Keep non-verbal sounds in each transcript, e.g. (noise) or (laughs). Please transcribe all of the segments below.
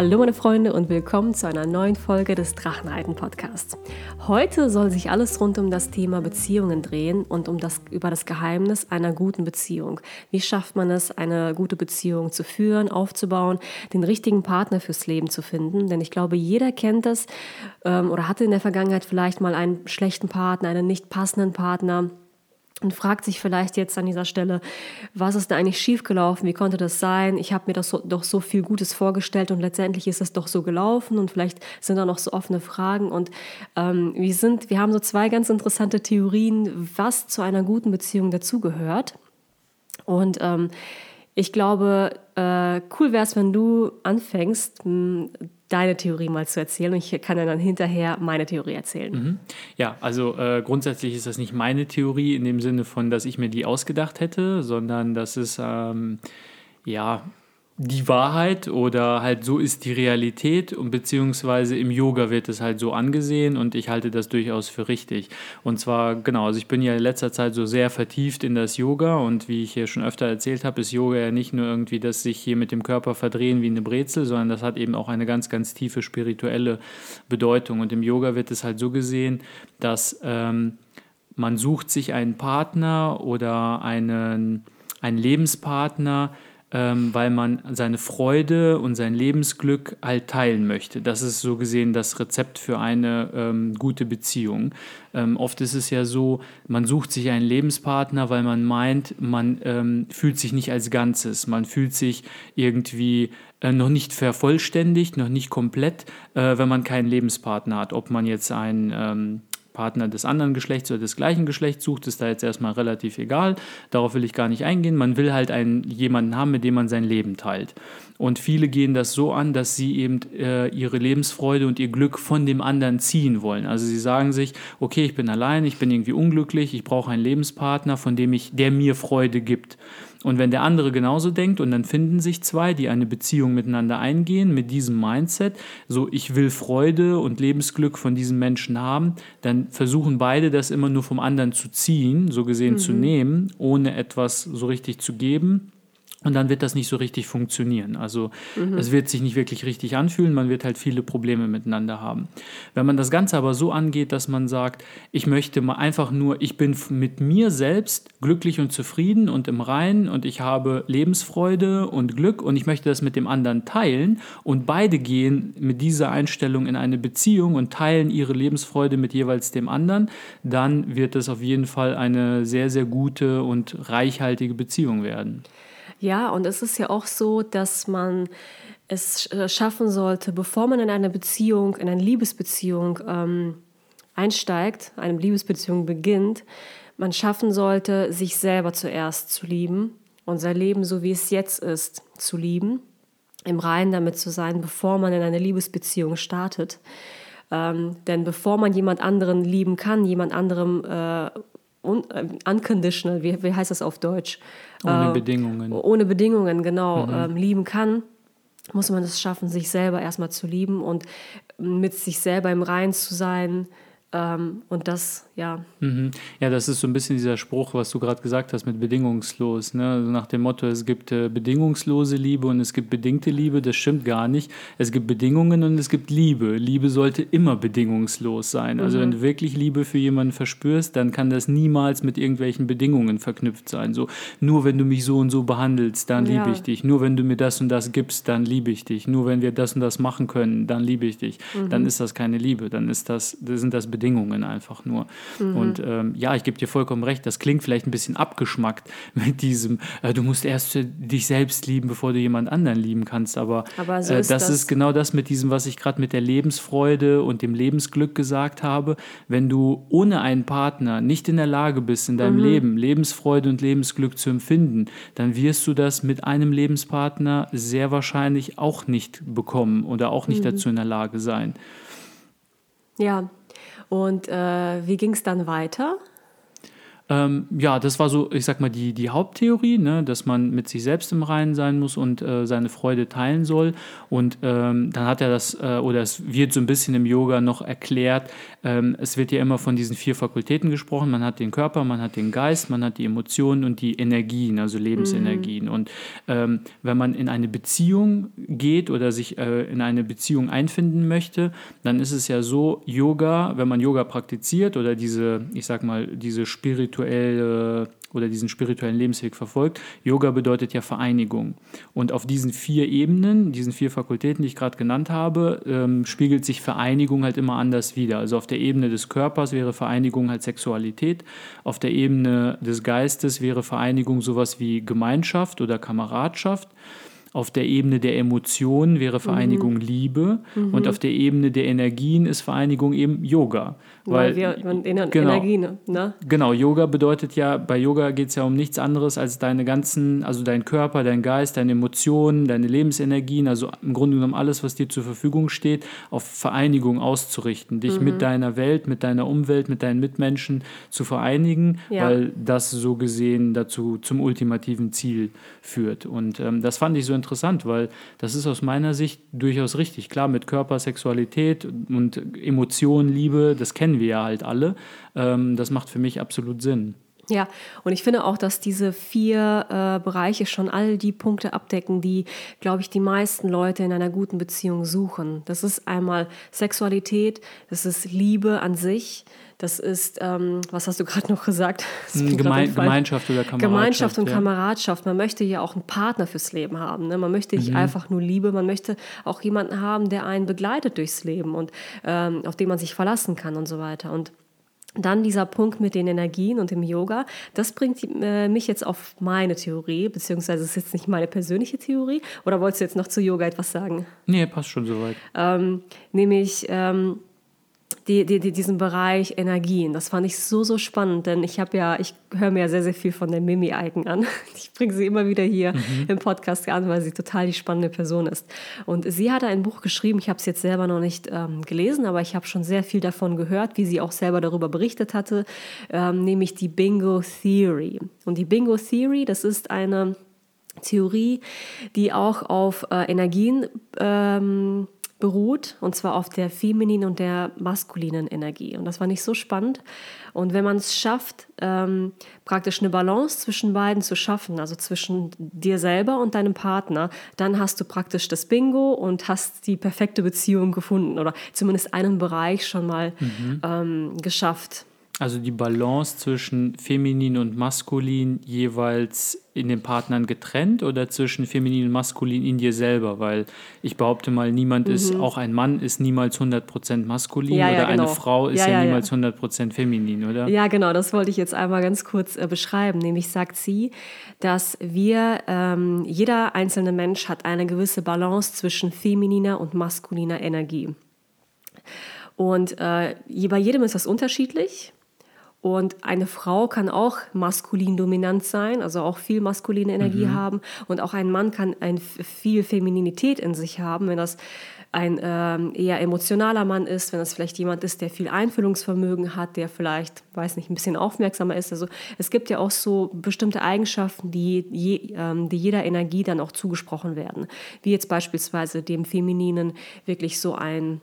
Hallo meine Freunde und willkommen zu einer neuen Folge des Drachenreiten Podcasts. Heute soll sich alles rund um das Thema Beziehungen drehen und um das über das Geheimnis einer guten Beziehung. Wie schafft man es, eine gute Beziehung zu führen, aufzubauen, den richtigen Partner fürs Leben zu finden? Denn ich glaube, jeder kennt das ähm, oder hatte in der Vergangenheit vielleicht mal einen schlechten Partner, einen nicht passenden Partner und fragt sich vielleicht jetzt an dieser Stelle, was ist da eigentlich schiefgelaufen? Wie konnte das sein? Ich habe mir das so, doch so viel Gutes vorgestellt und letztendlich ist es doch so gelaufen und vielleicht sind da noch so offene Fragen und ähm, wir sind, wir haben so zwei ganz interessante Theorien, was zu einer guten Beziehung dazugehört und ähm, ich glaube, äh, cool wäre es, wenn du anfängst, deine Theorie mal zu erzählen und ich kann dann hinterher meine Theorie erzählen. Mhm. Ja, also äh, grundsätzlich ist das nicht meine Theorie in dem Sinne von, dass ich mir die ausgedacht hätte, sondern das ist ähm, ja die Wahrheit oder halt so ist die Realität und beziehungsweise im Yoga wird es halt so angesehen und ich halte das durchaus für richtig. Und zwar, genau, also ich bin ja in letzter Zeit so sehr vertieft in das Yoga und wie ich hier schon öfter erzählt habe, ist Yoga ja nicht nur irgendwie das sich hier mit dem Körper verdrehen wie eine Brezel, sondern das hat eben auch eine ganz, ganz tiefe spirituelle Bedeutung. Und im Yoga wird es halt so gesehen, dass ähm, man sucht sich einen Partner oder einen, einen Lebenspartner, ähm, weil man seine Freude und sein Lebensglück halt teilen möchte. Das ist so gesehen das Rezept für eine ähm, gute Beziehung. Ähm, oft ist es ja so, man sucht sich einen Lebenspartner, weil man meint, man ähm, fühlt sich nicht als Ganzes. Man fühlt sich irgendwie äh, noch nicht vervollständigt, noch nicht komplett, äh, wenn man keinen Lebenspartner hat. Ob man jetzt einen ähm, Partner des anderen Geschlechts oder des gleichen Geschlechts sucht, ist da jetzt erstmal relativ egal. Darauf will ich gar nicht eingehen. Man will halt einen, jemanden haben, mit dem man sein Leben teilt. Und viele gehen das so an, dass sie eben äh, ihre Lebensfreude und ihr Glück von dem anderen ziehen wollen. Also sie sagen sich, okay, ich bin allein, ich bin irgendwie unglücklich, ich brauche einen Lebenspartner, von dem ich, der mir Freude gibt. Und wenn der andere genauso denkt und dann finden sich zwei, die eine Beziehung miteinander eingehen mit diesem Mindset, so ich will Freude und Lebensglück von diesem Menschen haben, dann versuchen beide das immer nur vom anderen zu ziehen, so gesehen mhm. zu nehmen, ohne etwas so richtig zu geben. Und dann wird das nicht so richtig funktionieren. Also mhm. es wird sich nicht wirklich richtig anfühlen, man wird halt viele Probleme miteinander haben. Wenn man das Ganze aber so angeht, dass man sagt, ich möchte mal einfach nur, ich bin mit mir selbst glücklich und zufrieden und im Reinen und ich habe Lebensfreude und Glück und ich möchte das mit dem anderen teilen und beide gehen mit dieser Einstellung in eine Beziehung und teilen ihre Lebensfreude mit jeweils dem anderen, dann wird es auf jeden Fall eine sehr, sehr gute und reichhaltige Beziehung werden. Ja, und es ist ja auch so, dass man es äh, schaffen sollte, bevor man in eine Beziehung, in eine Liebesbeziehung ähm, einsteigt, eine Liebesbeziehung beginnt, man schaffen sollte, sich selber zuerst zu lieben und sein Leben so wie es jetzt ist zu lieben, im Reinen damit zu sein, bevor man in eine Liebesbeziehung startet. Ähm, denn bevor man jemand anderen lieben kann, jemand anderem äh, un, äh, unconditional, wie, wie heißt das auf Deutsch? Ohne äh, Bedingungen. Ohne Bedingungen, genau, mhm. ähm, lieben kann, muss man es schaffen, sich selber erstmal zu lieben und mit sich selber im Rein zu sein, ähm, und das, ja. Mhm. Ja, das ist so ein bisschen dieser Spruch, was du gerade gesagt hast mit bedingungslos. Ne? Also nach dem Motto, es gibt äh, bedingungslose Liebe und es gibt bedingte Liebe. Das stimmt gar nicht. Es gibt Bedingungen und es gibt Liebe. Liebe sollte immer bedingungslos sein. Also mhm. wenn du wirklich Liebe für jemanden verspürst, dann kann das niemals mit irgendwelchen Bedingungen verknüpft sein. So, nur wenn du mich so und so behandelst, dann liebe ja. ich dich. Nur wenn du mir das und das gibst, dann liebe ich dich. Nur wenn wir das und das machen können, dann liebe ich dich. Mhm. Dann ist das keine Liebe. Dann ist das, das sind das Bedingungen. Bedingungen einfach nur. Mhm. Und ähm, ja, ich gebe dir vollkommen recht, das klingt vielleicht ein bisschen abgeschmackt (laughs) mit diesem, äh, du musst erst dich selbst lieben, bevor du jemand anderen lieben kannst. Aber, Aber so äh, ist das, das, ist genau das mit diesem, was ich gerade mit der Lebensfreude und dem Lebensglück gesagt habe. Wenn du ohne einen Partner nicht in der Lage bist, in deinem mhm. Leben Lebensfreude und Lebensglück zu empfinden, dann wirst du das mit einem Lebenspartner sehr wahrscheinlich auch nicht bekommen oder auch nicht mhm. dazu in der Lage sein. Ja, und äh, wie ging es dann weiter? Ähm, ja, das war so, ich sag mal, die, die Haupttheorie, ne, dass man mit sich selbst im Reinen sein muss und äh, seine Freude teilen soll. Und ähm, dann hat er das, äh, oder es wird so ein bisschen im Yoga noch erklärt, ähm, es wird ja immer von diesen vier Fakultäten gesprochen. Man hat den Körper, man hat den Geist, man hat die Emotionen und die Energien, also Lebensenergien. Mhm. Und ähm, wenn man in eine Beziehung geht oder sich äh, in eine Beziehung einfinden möchte, dann ist es ja so, Yoga, wenn man Yoga praktiziert oder diese, ich sag mal, diese spirituelle spirituelle oder diesen spirituellen Lebensweg verfolgt. Yoga bedeutet ja Vereinigung. Und auf diesen vier Ebenen, diesen vier Fakultäten, die ich gerade genannt habe, ähm, spiegelt sich Vereinigung halt immer anders wieder. Also auf der Ebene des Körpers wäre Vereinigung halt Sexualität. Auf der Ebene des Geistes wäre Vereinigung sowas wie Gemeinschaft oder Kameradschaft. Auf der Ebene der Emotionen wäre Vereinigung mhm. Liebe mhm. und auf der Ebene der Energien ist Vereinigung eben Yoga. Weil, wir genau, Energie, ne? Genau, Yoga bedeutet ja, bei Yoga geht es ja um nichts anderes als deine ganzen, also dein Körper, dein Geist, deine Emotionen, deine Lebensenergien, also im Grunde genommen alles, was dir zur Verfügung steht, auf Vereinigung auszurichten, dich mhm. mit deiner Welt, mit deiner Umwelt, mit deinen Mitmenschen zu vereinigen, ja. weil das so gesehen dazu zum ultimativen Ziel führt. Und ähm, das fand ich so interessant, weil das ist aus meiner Sicht durchaus richtig. Klar, mit Körper, Sexualität und Emotionen, Liebe, das kennen wir ja halt alle. Ähm, das macht für mich absolut Sinn. Ja, und ich finde auch, dass diese vier äh, Bereiche schon all die Punkte abdecken, die, glaube ich, die meisten Leute in einer guten Beziehung suchen. Das ist einmal Sexualität, das ist Liebe an sich, das ist, ähm, was hast du gerade noch gesagt? (laughs) Gemein, Gemeinschaft oder Kameradschaft. Gemeinschaft und ja. Kameradschaft. Man möchte ja auch einen Partner fürs Leben haben. Ne? Man möchte nicht mhm. einfach nur Liebe, man möchte auch jemanden haben, der einen begleitet durchs Leben und ähm, auf den man sich verlassen kann und so weiter. Und dann dieser Punkt mit den Energien und dem Yoga, das bringt äh, mich jetzt auf meine Theorie, beziehungsweise ist jetzt nicht meine persönliche Theorie. Oder wolltest du jetzt noch zu Yoga etwas sagen? Nee, passt schon soweit. Ähm, nämlich, ähm, die, die, die, diesen Bereich Energien. Das fand ich so, so spannend, denn ich habe ja, ich höre mir ja sehr, sehr viel von der Mimi Eiken an. (laughs) Ich bringe sie immer wieder hier mhm. im Podcast an, weil sie total die spannende Person ist. Und sie hat ein Buch geschrieben, ich habe es jetzt selber noch nicht ähm, gelesen, aber ich habe schon sehr viel davon gehört, wie sie auch selber darüber berichtet hatte, ähm, nämlich die Bingo Theory. Und die Bingo Theory, das ist eine Theorie, die auch auf äh, Energien ähm, beruht, und zwar auf der femininen und der maskulinen Energie. Und das war nicht so spannend. Und wenn man es schafft, ähm, praktisch eine Balance zwischen beiden zu schaffen, also zwischen dir selber und deinem Partner, dann hast du praktisch das Bingo und hast die perfekte Beziehung gefunden oder zumindest einen Bereich schon mal mhm. ähm, geschafft. Also die Balance zwischen feminin und maskulin jeweils in den Partnern getrennt oder zwischen feminin und maskulin in dir selber? Weil ich behaupte mal, niemand mhm. ist, auch ein Mann ist niemals 100% maskulin ja, oder ja, genau. eine Frau ist ja, ja niemals ja. 100% feminin, oder? Ja, genau, das wollte ich jetzt einmal ganz kurz äh, beschreiben. Nämlich sagt sie, dass wir, ähm, jeder einzelne Mensch hat eine gewisse Balance zwischen femininer und maskuliner Energie. Und äh, bei jedem ist das unterschiedlich. Und eine Frau kann auch maskulin dominant sein, also auch viel maskuline Energie mhm. haben. Und auch ein Mann kann ein, viel Femininität in sich haben, wenn das ein ähm, eher emotionaler Mann ist, wenn das vielleicht jemand ist, der viel Einfühlungsvermögen hat, der vielleicht, weiß nicht, ein bisschen aufmerksamer ist. Also es gibt ja auch so bestimmte Eigenschaften, die, je, ähm, die jeder Energie dann auch zugesprochen werden. Wie jetzt beispielsweise dem Femininen wirklich so ein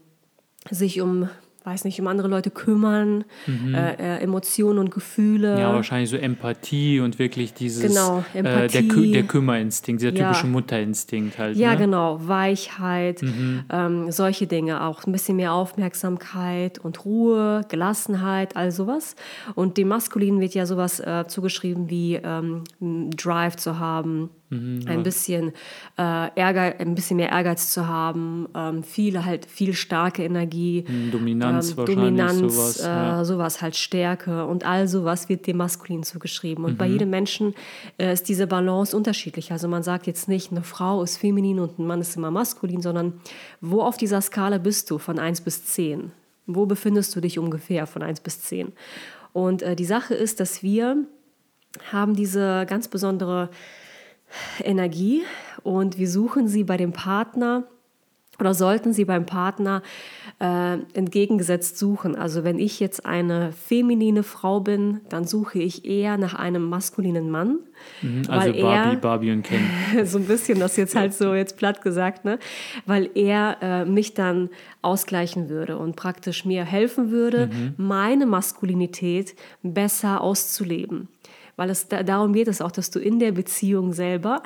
sich um weiß nicht, um andere Leute kümmern, mhm. äh, äh, Emotionen und Gefühle. Ja, wahrscheinlich so Empathie und wirklich dieses genau, Empathie. Äh, der, Kü der Kümmerinstinkt, dieser ja. typische Mutterinstinkt halt. Ja, ne? genau, Weichheit, mhm. ähm, solche Dinge auch. Ein bisschen mehr Aufmerksamkeit und Ruhe, Gelassenheit, all sowas. Und dem Maskulinen wird ja sowas äh, zugeschrieben wie ähm, Drive zu haben, Mhm, ein bisschen äh, Ärger, ein bisschen mehr Ehrgeiz zu haben, ähm, viele halt viel starke Energie, mhm, Dominanz, ähm, Dominanz, sowas, äh, ja. sowas halt Stärke und all sowas wird dem Maskulin zugeschrieben. Und mhm. bei jedem Menschen äh, ist diese Balance unterschiedlich. Also man sagt jetzt nicht, eine Frau ist feminin und ein Mann ist immer maskulin, sondern wo auf dieser Skala bist du von 1 bis 10? Wo befindest du dich ungefähr von 1 bis 10? Und äh, die Sache ist, dass wir haben diese ganz besondere Energie und wir suchen sie bei dem Partner oder sollten sie beim Partner äh, entgegengesetzt suchen. Also wenn ich jetzt eine feminine Frau bin, dann suche ich eher nach einem maskulinen Mann. Mhm, also Barbie, er, Barbie und Ken. (laughs) so ein bisschen das jetzt halt so jetzt platt gesagt, ne? Weil er äh, mich dann ausgleichen würde und praktisch mir helfen würde, mhm. meine Maskulinität besser auszuleben weil es da, darum geht es auch, dass du in der Beziehung selber,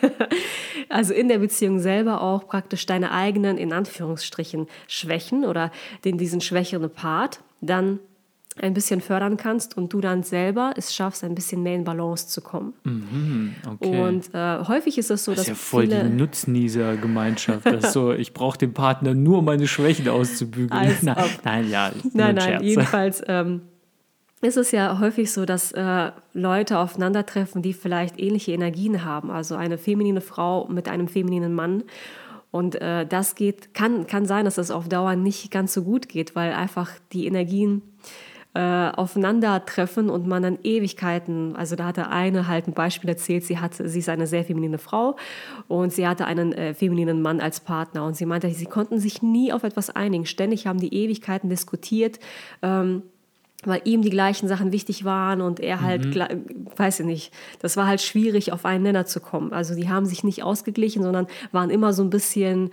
(laughs) also in der Beziehung selber auch praktisch deine eigenen, in Anführungsstrichen, Schwächen oder den, diesen schwächeren Part dann ein bisschen fördern kannst und du dann selber es schaffst, ein bisschen mehr in Balance zu kommen. Mhm, okay. Und äh, häufig ist es so, das dass. Das ist ja voll die Nutznießer-Gemeinschaft. so, ich brauche den Partner nur, um meine Schwächen (laughs) auszubügeln. Nein, nein, ja. Nein, nein, jedenfalls. Ähm, ist es ja häufig so, dass äh, Leute aufeinandertreffen, die vielleicht ähnliche Energien haben. Also eine feminine Frau mit einem femininen Mann. Und äh, das geht, kann, kann sein, dass das auf Dauer nicht ganz so gut geht, weil einfach die Energien äh, aufeinandertreffen und man dann Ewigkeiten, also da hatte eine halt ein Beispiel erzählt, sie hatte, sie ist eine sehr feminine Frau und sie hatte einen äh, femininen Mann als Partner und sie meinte, sie konnten sich nie auf etwas einigen. Ständig haben die Ewigkeiten diskutiert. Ähm, weil ihm die gleichen Sachen wichtig waren und er halt, mhm. weiß ich nicht, das war halt schwierig, auf einen Nenner zu kommen. Also die haben sich nicht ausgeglichen, sondern waren immer so ein bisschen,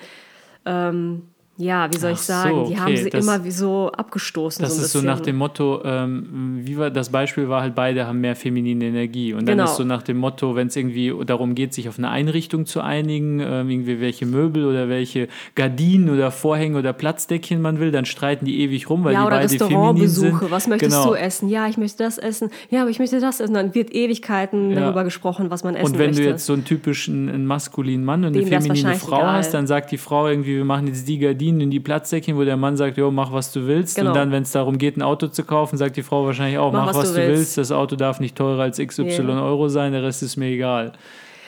ähm, ja, wie soll ich sagen, so, okay. die haben sie das, immer wie so abgestoßen. Das so ist so nach dem Motto, ähm, wie war das Beispiel war halt, beide haben mehr feminine Energie. Und dann genau. ist so nach dem Motto, wenn es irgendwie darum geht, sich auf eine Einrichtung zu einigen, ähm, irgendwie welche Möbel oder welche Gardinen oder Vorhänge oder Platzdeckchen man will, dann streiten die ewig rum, weil ja, die beide feminin sind. Was möchtest genau. du essen? Ja, ich möchte das essen. Ja, aber ich möchte das essen. Dann wird Ewigkeiten ja. darüber gesprochen, was man essen möchte. Und wenn möchte. du jetzt so einen typischen einen maskulinen Mann und Dem eine feminine Frau egal. hast, dann sagt die Frau irgendwie, wir machen jetzt die Gardinen Gardinen in die Platzdeckchen, wo der Mann sagt, jo, mach was du willst. Genau. Und dann, wenn es darum geht, ein Auto zu kaufen, sagt die Frau wahrscheinlich auch, mach, mach was, was, du willst. willst. Das Auto darf nicht teurer als XY yeah. Euro sein, der Rest ist mir egal.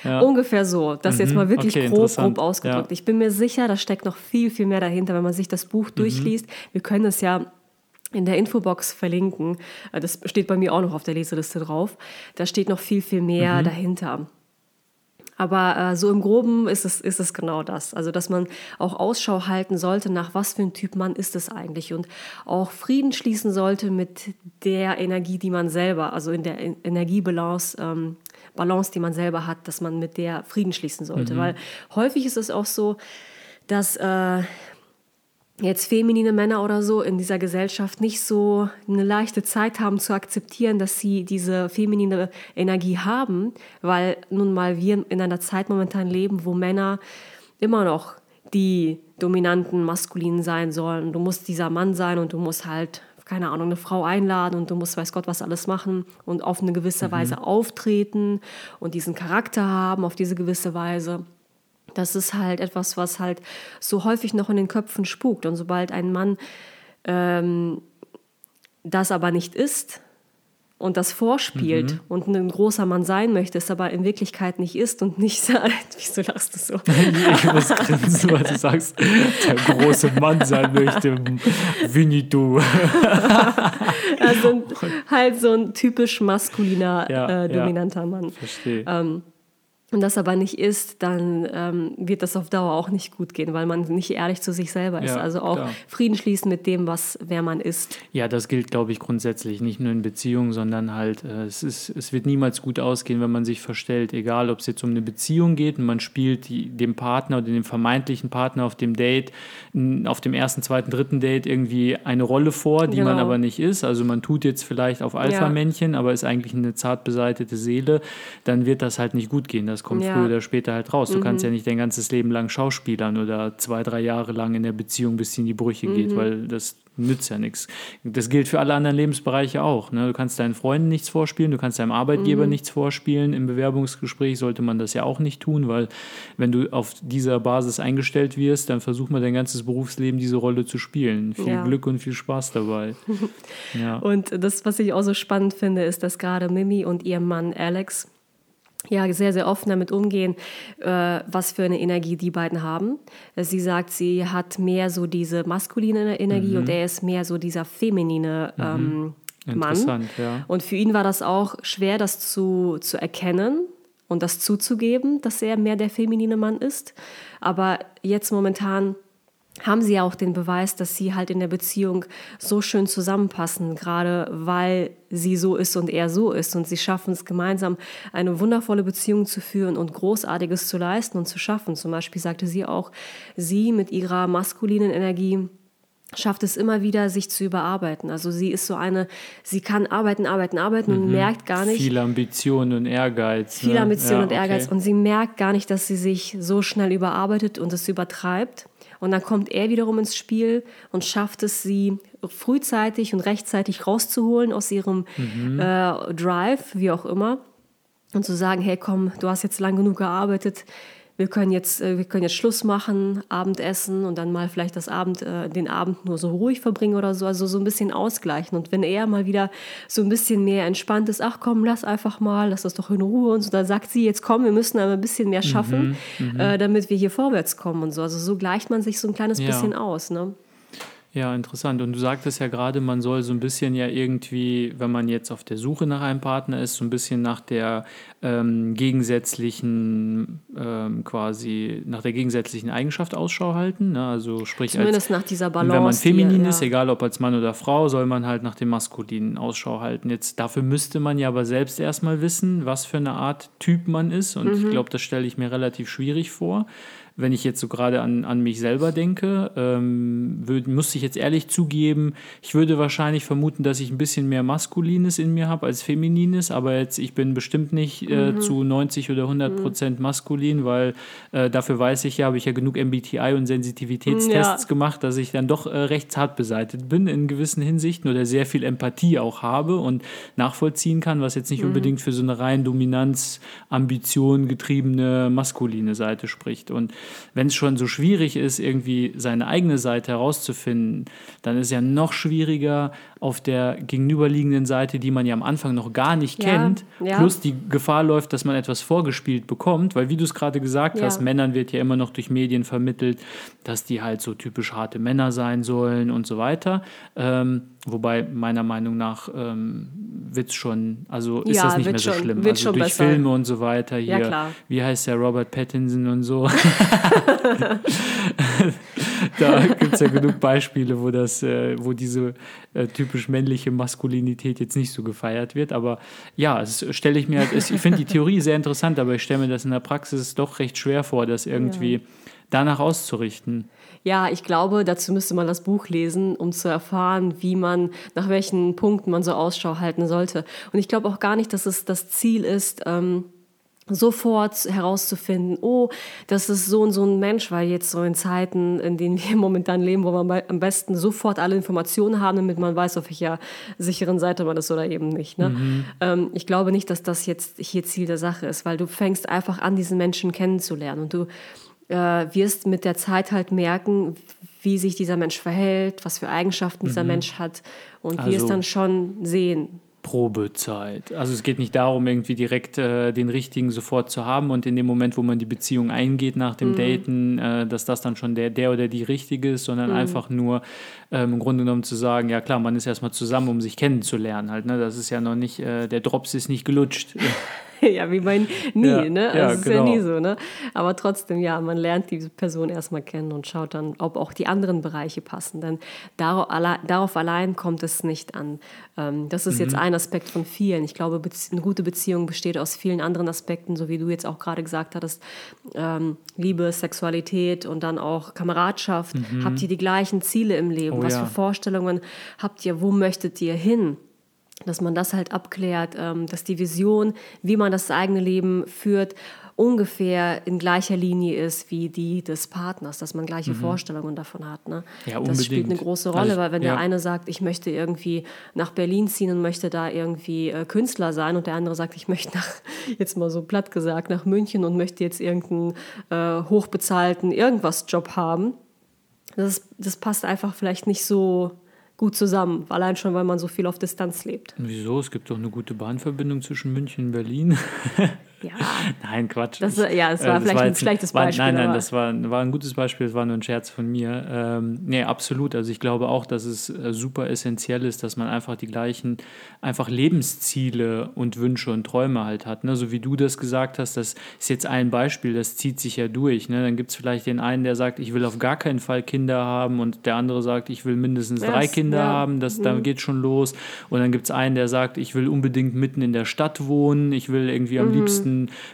Ja. Ungefähr so. Das mhm. jetzt mal wirklich okay, grob, grob ausgedrückt. Ja. Ich bin mir sicher, da steckt noch viel, viel mehr dahinter, wenn man sich das Buch mhm. durchliest. Wir können es ja in der Infobox verlinken. Das steht bei mir auch noch auf der Leseliste drauf. Da steht noch viel, viel mehr mhm. dahinter. Aber äh, so im Groben ist es, ist es genau das. Also, dass man auch Ausschau halten sollte, nach was für ein Typ Mann ist es eigentlich und auch Frieden schließen sollte mit der Energie, die man selber, also in der Energiebalance, ähm, Balance, die man selber hat, dass man mit der Frieden schließen sollte. Mhm. Weil häufig ist es auch so, dass äh, jetzt feminine Männer oder so in dieser Gesellschaft nicht so eine leichte Zeit haben zu akzeptieren, dass sie diese feminine Energie haben, weil nun mal wir in einer Zeit momentan leben, wo Männer immer noch die dominanten Maskulinen sein sollen. Du musst dieser Mann sein und du musst halt keine Ahnung, eine Frau einladen und du musst weiß Gott was alles machen und auf eine gewisse mhm. Weise auftreten und diesen Charakter haben auf diese gewisse Weise. Das ist halt etwas, was halt so häufig noch in den Köpfen spukt. Und sobald ein Mann ähm, das aber nicht ist und das vorspielt mhm. und ein großer Mann sein möchte, es aber in Wirklichkeit nicht ist und nicht (laughs) sagt, wieso lachst du so? (laughs) ich muss grinsen, weil du sagst, der große Mann sein möchte, Winnetou. also (laughs) halt so ein typisch maskuliner, ja, äh, dominanter ja, Mann. Verstehe. Ähm, und das aber nicht ist, dann ähm, wird das auf Dauer auch nicht gut gehen, weil man nicht ehrlich zu sich selber ist. Ja, also auch klar. Frieden schließen mit dem, was wer man ist. Ja, das gilt, glaube ich, grundsätzlich nicht nur in Beziehungen, sondern halt, äh, es, ist, es wird niemals gut ausgehen, wenn man sich verstellt. Egal, ob es jetzt um eine Beziehung geht und man spielt die, dem Partner oder dem vermeintlichen Partner auf dem Date, auf dem ersten, zweiten, dritten Date irgendwie eine Rolle vor, die genau. man aber nicht ist. Also man tut jetzt vielleicht auf Alpha-Männchen, ja. aber ist eigentlich eine zart beseitete Seele, dann wird das halt nicht gut gehen. Das das kommt ja. früher oder später halt raus. Du mhm. kannst ja nicht dein ganzes Leben lang Schauspielern oder zwei, drei Jahre lang in der Beziehung, bis sie in die Brüche mhm. geht, weil das nützt ja nichts. Das gilt für alle anderen Lebensbereiche auch. Ne? Du kannst deinen Freunden nichts vorspielen, du kannst deinem Arbeitgeber mhm. nichts vorspielen. Im Bewerbungsgespräch sollte man das ja auch nicht tun, weil wenn du auf dieser Basis eingestellt wirst, dann versuch mal dein ganzes Berufsleben diese Rolle zu spielen. Viel ja. Glück und viel Spaß dabei. (laughs) ja. Und das, was ich auch so spannend finde, ist, dass gerade Mimi und ihr Mann Alex ja sehr, sehr offen damit umgehen, äh, was für eine Energie die beiden haben. Sie sagt, sie hat mehr so diese maskuline Energie mhm. und er ist mehr so dieser feminine mhm. ähm, Mann. Ja. Und für ihn war das auch schwer, das zu, zu erkennen und das zuzugeben, dass er mehr der feminine Mann ist. Aber jetzt momentan haben sie ja auch den Beweis, dass sie halt in der Beziehung so schön zusammenpassen, gerade weil sie so ist und er so ist. Und sie schaffen es gemeinsam, eine wundervolle Beziehung zu führen und Großartiges zu leisten und zu schaffen. Zum Beispiel sagte sie auch, sie mit ihrer maskulinen Energie schafft es immer wieder, sich zu überarbeiten. Also sie ist so eine, sie kann arbeiten, arbeiten, arbeiten mhm. und merkt gar nicht. Viel Ambition und Ehrgeiz. Viel ne? Ambition ja, und Ehrgeiz. Okay. Und sie merkt gar nicht, dass sie sich so schnell überarbeitet und es übertreibt. Und dann kommt er wiederum ins Spiel und schafft es, sie frühzeitig und rechtzeitig rauszuholen aus ihrem mhm. äh, Drive, wie auch immer. Und zu sagen, hey komm, du hast jetzt lang genug gearbeitet, wir können jetzt, äh, wir können jetzt Schluss machen, Abendessen und dann mal vielleicht das Abend, äh, den Abend nur so ruhig verbringen oder so, also so ein bisschen ausgleichen. Und wenn er mal wieder so ein bisschen mehr entspannt ist, ach komm, lass einfach mal, lass das doch in Ruhe und so, dann sagt sie, jetzt komm, wir müssen aber ein bisschen mehr schaffen, mhm, mhm. äh, damit wir hier vorwärts kommen und so. Also so gleicht man sich so ein kleines ja. bisschen aus. Ne? Ja, interessant. Und du sagtest ja gerade, man soll so ein bisschen ja irgendwie, wenn man jetzt auf der Suche nach einem Partner ist, so ein bisschen nach der ähm, gegensätzlichen, ähm, quasi nach der gegensätzlichen Eigenschaft Ausschau halten. Ne? Also sprich, Zumindest als, nach dieser Balance. Wenn man feminin die, ist, ja. egal ob als Mann oder Frau, soll man halt nach dem maskulinen Ausschau halten. Jetzt dafür müsste man ja aber selbst erstmal wissen, was für eine Art Typ man ist. Und mhm. ich glaube, das stelle ich mir relativ schwierig vor wenn ich jetzt so gerade an, an mich selber denke, ähm, würd, muss ich jetzt ehrlich zugeben, ich würde wahrscheinlich vermuten, dass ich ein bisschen mehr Maskulines in mir habe als Feminines, aber jetzt, ich bin bestimmt nicht äh, mhm. zu 90 oder 100 Prozent mhm. maskulin, weil äh, dafür weiß ich ja, habe ich ja genug MBTI und Sensitivitätstests ja. gemacht, dass ich dann doch äh, recht zart beseitigt bin in gewissen Hinsichten oder sehr viel Empathie auch habe und nachvollziehen kann, was jetzt nicht mhm. unbedingt für so eine rein Dominanz, Ambition getriebene maskuline Seite spricht. Und wenn es schon so schwierig ist, irgendwie seine eigene Seite herauszufinden, dann ist ja noch schwieriger auf der gegenüberliegenden Seite, die man ja am Anfang noch gar nicht ja, kennt, ja. plus die Gefahr läuft, dass man etwas vorgespielt bekommt, weil wie du es gerade gesagt ja. hast, Männern wird ja immer noch durch Medien vermittelt, dass die halt so typisch harte Männer sein sollen und so weiter. Ähm, wobei meiner Meinung nach ähm, wird es schon, also ist das nicht mehr so schon, schlimm. also durch besser. Filme und so weiter hier. Wie heißt der Robert Pattinson und so? (laughs) (laughs) da gibt es ja genug Beispiele, wo das, äh, wo diese äh, typisch männliche Maskulinität jetzt nicht so gefeiert wird. Aber ja, das stelle ich mir halt, ich finde die Theorie sehr interessant, aber ich stelle mir das in der Praxis doch recht schwer vor, das irgendwie ja. danach auszurichten. Ja, ich glaube, dazu müsste man das Buch lesen, um zu erfahren, wie man, nach welchen Punkten man so Ausschau halten sollte. Und ich glaube auch gar nicht, dass es das Ziel ist, ähm, sofort herauszufinden, oh, das ist so und so ein Mensch, weil jetzt so in Zeiten, in denen wir (laughs) momentan leben, wo man am besten sofort alle Informationen haben, damit man weiß, auf welcher sicheren Seite man ist oder eben nicht. Ne? Mhm. Ähm, ich glaube nicht, dass das jetzt hier Ziel der Sache ist, weil du fängst einfach an, diesen Menschen kennenzulernen und du äh, wirst mit der Zeit halt merken, wie sich dieser Mensch verhält, was für Eigenschaften dieser mhm. Mensch hat und also, wirst dann schon sehen, Probezeit. Also es geht nicht darum, irgendwie direkt äh, den richtigen sofort zu haben und in dem Moment, wo man die Beziehung eingeht nach dem mhm. Daten, äh, dass das dann schon der, der oder die richtige ist, sondern mhm. einfach nur ähm, im Grunde genommen zu sagen, ja klar, man ist erstmal zusammen, um sich kennenzulernen halt. Ne? Das ist ja noch nicht, äh, der Drops ist nicht gelutscht. (laughs) ja, wie bei nie, ja, ne? Also ja, ist genau. ja nie so, ne? Aber trotzdem, ja, man lernt diese Person erstmal kennen und schaut dann, ob auch die anderen Bereiche passen. Denn darauf, darauf allein kommt es nicht an. Ähm, das ist mhm. jetzt ein Aspekt von vielen. Ich glaube, eine gute Beziehung besteht aus vielen anderen Aspekten, so wie du jetzt auch gerade gesagt hattest. Ähm, Liebe, Sexualität und dann auch Kameradschaft. Mhm. Habt ihr die gleichen Ziele im Leben? Oh, Was ja. für Vorstellungen habt ihr? Wo möchtet ihr hin? dass man das halt abklärt, ähm, dass die Vision, wie man das eigene Leben führt, ungefähr in gleicher Linie ist wie die des Partners, dass man gleiche mhm. Vorstellungen davon hat. Ne? Ja, das spielt eine große Rolle, also, weil wenn ja. der eine sagt, ich möchte irgendwie nach Berlin ziehen und möchte da irgendwie äh, Künstler sein und der andere sagt, ich möchte nach, (laughs) jetzt mal so platt gesagt, nach München und möchte jetzt irgendeinen äh, hochbezahlten irgendwas Job haben, das, das passt einfach vielleicht nicht so gut zusammen, allein schon, weil man so viel auf Distanz lebt. Wieso? Es gibt doch eine gute Bahnverbindung zwischen München und Berlin. (laughs) ja. (laughs) Nein, Quatsch. Das, ja, es war äh, vielleicht war ein schlechtes war, Beispiel. Nein, nein, das war, war ein gutes Beispiel, das war nur ein Scherz von mir. Ähm, nee, absolut. Also ich glaube auch, dass es äh, super essentiell ist, dass man einfach die gleichen, einfach Lebensziele und Wünsche und Träume halt hat. Ne? So wie du das gesagt hast, das ist jetzt ein Beispiel, das zieht sich ja durch. Ne? Dann gibt es vielleicht den einen, der sagt, ich will auf gar keinen Fall Kinder haben und der andere sagt, ich will mindestens drei es- Kinder ja. haben. Das, Da geht schon los. Und dann gibt es einen, der sagt, ich will unbedingt mitten in der Stadt wohnen, ich will irgendwie Mhm. am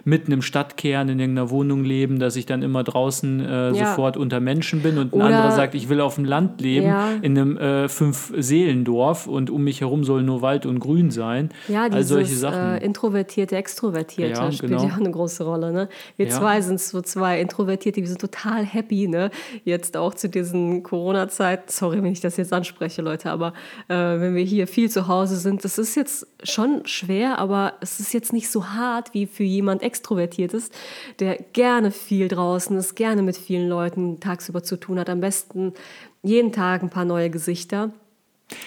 mitten im Stadtkern in irgendeiner Wohnung leben, dass ich dann immer draußen äh, Ja. sofort unter Menschen bin. Und ein Oder- anderer sagt, ich will auf dem Land leben, Ja. in einem äh, Fünf-Seelendorf und um mich herum soll nur Wald und Grün sein. Ja, All dieses solche Sachen. Äh, introvertierte, extrovertierte Ja, spielt genau. ja auch eine große Rolle. Ne? Wir zwei sind so zwei Introvertierte, wir sind total happy, ne? Jetzt auch zu diesen Corona-Zeiten. Sorry, wenn ich das jetzt anspreche, Leute, aber äh, wenn wir hier viel zu Hause sind, das ist jetzt schon schwer, aber es ist jetzt nicht so hart wie für jemand Extrovertiertes, der gerne viel draußen ist, gerne mit vielen Leuten tagsüber zu tun hat, am besten jeden Tag ein paar neue Gesichter.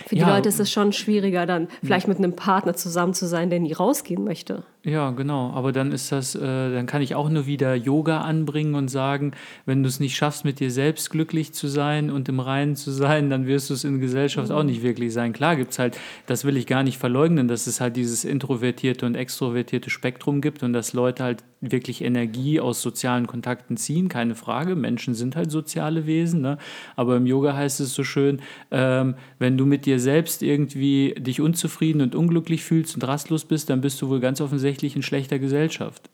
Für die Ja. Leute ist es schon schwieriger, dann vielleicht mit einem Partner zusammen zu sein, der nie rausgehen möchte. Ja, genau. Aber dann ist das, äh, dann kann ich auch nur wieder Yoga anbringen und sagen, wenn du es nicht schaffst, mit dir selbst glücklich zu sein und im Reinen zu sein, dann wirst du es in Gesellschaft auch nicht wirklich sein. Klar gibt es halt, das will ich gar nicht verleugnen, dass es halt dieses introvertierte und extrovertierte Spektrum gibt und dass Leute halt wirklich Energie aus sozialen Kontakten ziehen, keine Frage. Menschen sind halt soziale Wesen, ne? aber im Yoga heißt es so schön, ähm, wenn du mit dir selbst irgendwie dich unzufrieden und unglücklich fühlst und rastlos bist, dann bist du wohl ganz offensichtlich in schlechter Gesellschaft.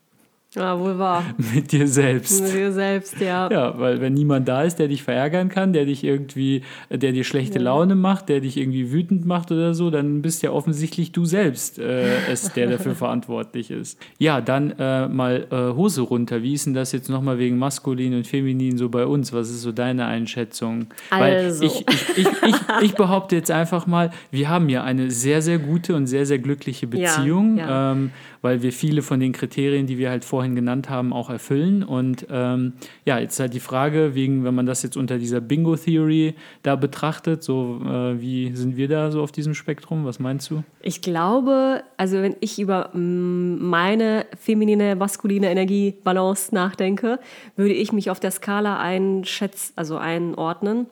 Ja, wohl wahr. (laughs) Mit dir selbst. Mit dir selbst, ja. Ja, weil wenn niemand da ist, der dich verärgern kann, der dich irgendwie, der dir schlechte Laune macht, der dich irgendwie wütend macht oder so, dann bist ja offensichtlich du selbst äh, es, der dafür (laughs) verantwortlich ist. Ja, dann äh, mal äh, Hose runter. Wie ist denn das jetzt nochmal wegen maskulin und feminin so bei uns? Was ist so deine Einschätzung? Also. Weil ich, ich, ich, ich, (laughs) ich behaupte jetzt einfach mal, wir haben ja eine sehr, sehr gute und sehr, sehr glückliche Ja, Beziehung. ja. Ähm, weil wir viele von den Kriterien, die wir halt vorhin genannt haben, auch erfüllen. Und ähm, ja, jetzt halt die Frage, wegen, wenn man das jetzt unter dieser Bingo-Theory da betrachtet, so äh, wie sind wir da so auf diesem Spektrum? Was meinst du? Ich glaube, also wenn ich über mm, meine feminine, maskuline Energiebalance nachdenke, würde ich mich auf der Skala einschätzen, also einordnen.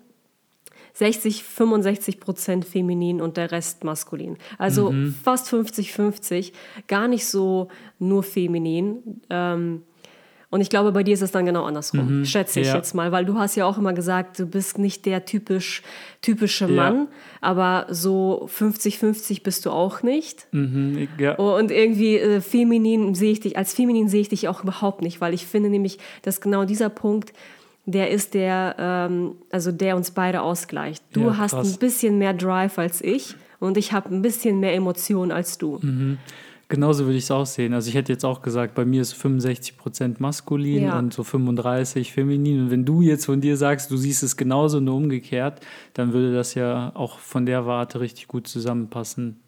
60, 65 Prozent feminin und der Rest maskulin. Also fast 50, 50. Gar nicht so nur feminin. Ähm, und ich glaube, bei dir ist es dann genau andersrum, schätze ich ja. jetzt mal, weil du hast ja auch immer gesagt, du bist nicht der typisch, typische Ja. Mann, aber so 50-50 bist du auch nicht. Mhm, ja. Und irgendwie äh, feminin sehe ich dich, als feminin sehe ich dich auch überhaupt nicht, weil ich finde nämlich, dass genau dieser Punkt, der ist der, ähm, also der uns beide ausgleicht. Du Ja, hast ein bisschen mehr Drive als ich und ich habe ein bisschen mehr Emotionen als du. Mhm. Genauso würde ich es auch sehen. Also ich hätte jetzt auch gesagt, bei mir ist 65% maskulin Ja. und so 35 feminin. Und wenn du jetzt von dir sagst, du siehst es genauso nur umgekehrt, dann würde das ja auch von der Warte richtig gut zusammenpassen.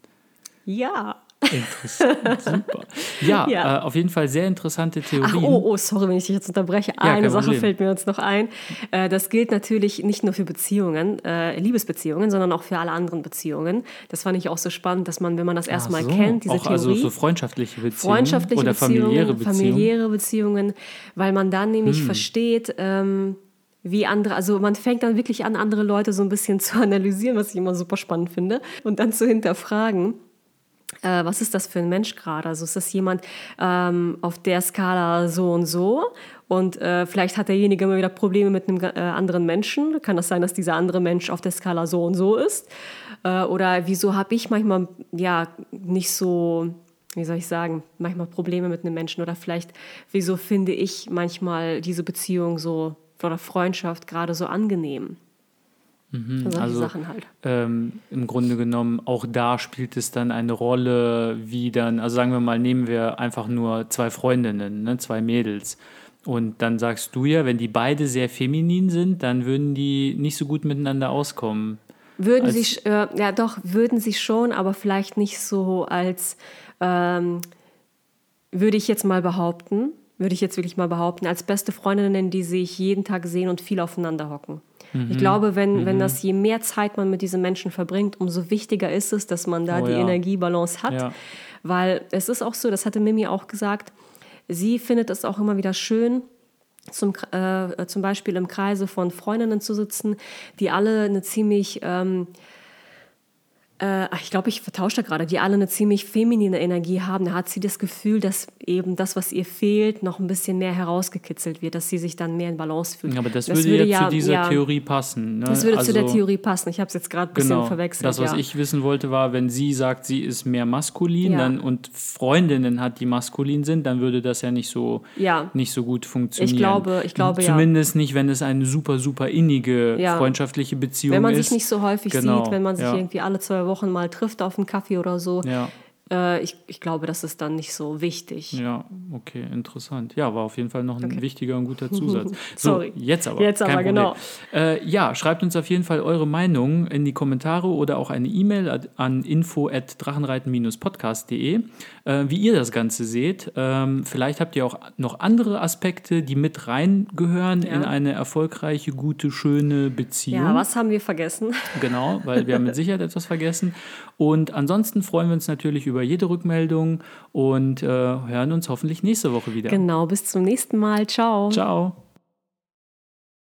Ja. Interessant, super. Ja, (laughs) Ja. Äh, auf jeden Fall sehr interessante Theorien. Ach, oh, oh, sorry, wenn ich dich jetzt unterbreche. kein Eine Sache Problem. fällt mir jetzt noch ein. Äh, das gilt natürlich nicht nur für Beziehungen, äh, Liebesbeziehungen, sondern auch für alle anderen Beziehungen. Das fand ich auch so spannend, dass man, wenn man das erstmal so, kennt, diese auch Theorie. also so freundschaftliche Beziehungen freundschaftliche oder Beziehungen, familiäre Beziehungen. familiäre Beziehungen, weil man dann Hm. nämlich versteht, ähm, wie andere, also man fängt dann wirklich an, andere Leute so ein bisschen (laughs) zu analysieren, was ich immer super spannend finde, und dann zu hinterfragen. Äh, was ist das für ein Mensch gerade? Also ist das jemand ähm, auf der Skala so und so? Und äh, vielleicht hat derjenige immer wieder Probleme mit einem äh, anderen Menschen. Kann das sein, dass dieser andere Mensch auf der Skala so und so ist? Äh, oder wieso habe ich manchmal ja nicht so wie soll ich sagen, manchmal Probleme mit einem Menschen oder vielleicht, wieso finde ich manchmal diese Beziehung so oder Freundschaft gerade so angenehm? Solche also- Sachen halt. ähm, im Grunde genommen, auch da spielt es dann eine Rolle, wie dann, also sagen wir mal, nehmen wir einfach nur zwei Freundinnen, ne, zwei Mädels. Und dann sagst du ja, wenn die beide sehr feminin sind, dann würden die nicht so gut miteinander auskommen. Würden als- sie, äh, ja doch, würden sie schon, aber vielleicht nicht so als, ähm, würde ich jetzt mal behaupten, würde ich jetzt wirklich mal behaupten, als beste Freundinnen, die sich jeden Tag sehen und viel aufeinander hocken. Mhm. Ich glaube, wenn, wenn das, je mehr Zeit man mit diesen Menschen verbringt, umso wichtiger ist es, dass man da Oh die ja. Energiebalance hat. Ja. Weil es ist auch so, das hatte Mimi auch gesagt, sie findet es auch immer wieder schön, zum, äh, zum Beispiel im Kreise von Freundinnen zu sitzen, die alle eine ziemlich ähm, äh, ich glaube, ich vertausche da gerade, die alle eine ziemlich feminine Energie haben, da hat sie das Gefühl, dass eben das, was ihr fehlt, noch ein bisschen mehr herausgekitzelt wird, dass sie sich dann mehr in Balance fühlt. Aber das, das würde, ja zu dieser ja, Theorie passen. Ne? Das würde also, zu der also Theorie passen. Ich habe es jetzt gerade ein bisschen genau, verwechselt. Das, was ja. ich wissen wollte, war, wenn sie sagt, sie ist mehr maskulin dann, und Freundinnen hat, die maskulin sind, dann würde das ja nicht so, nicht so gut funktionieren. Ich glaube, ich glaube Zumindest nicht, wenn es eine super, super innige freundschaftliche Beziehung ist. Wenn man ist. sich nicht so häufig genau, sieht, wenn man sich irgendwie alle zwei Wochen mal trifft auf einen Kaffee oder so. Ja. Äh, ich, ich glaube, das ist dann nicht so wichtig. Ja, okay, interessant. Ja, war auf jeden Fall noch ein okay. wichtiger und guter Zusatz. (laughs) So, Sorry. jetzt aber. Jetzt aber, genau. Äh, ja, schreibt uns auf jeden Fall eure Meinung in die Kommentare oder auch eine E-Mail an info@drachenreiten-podcast.de, äh, wie ihr das Ganze seht. Ähm, vielleicht habt ihr auch noch andere Aspekte, die mit reingehören ja. in eine erfolgreiche, gute, schöne Beziehung. Ja, was haben wir vergessen? Genau, weil wir haben mit (laughs) Sicherheit etwas vergessen. Und ansonsten freuen wir uns natürlich über jede Rückmeldung und äh, hören uns hoffentlich nächste Woche wieder. Genau, bis zum nächsten Mal. Ciao. Ciao.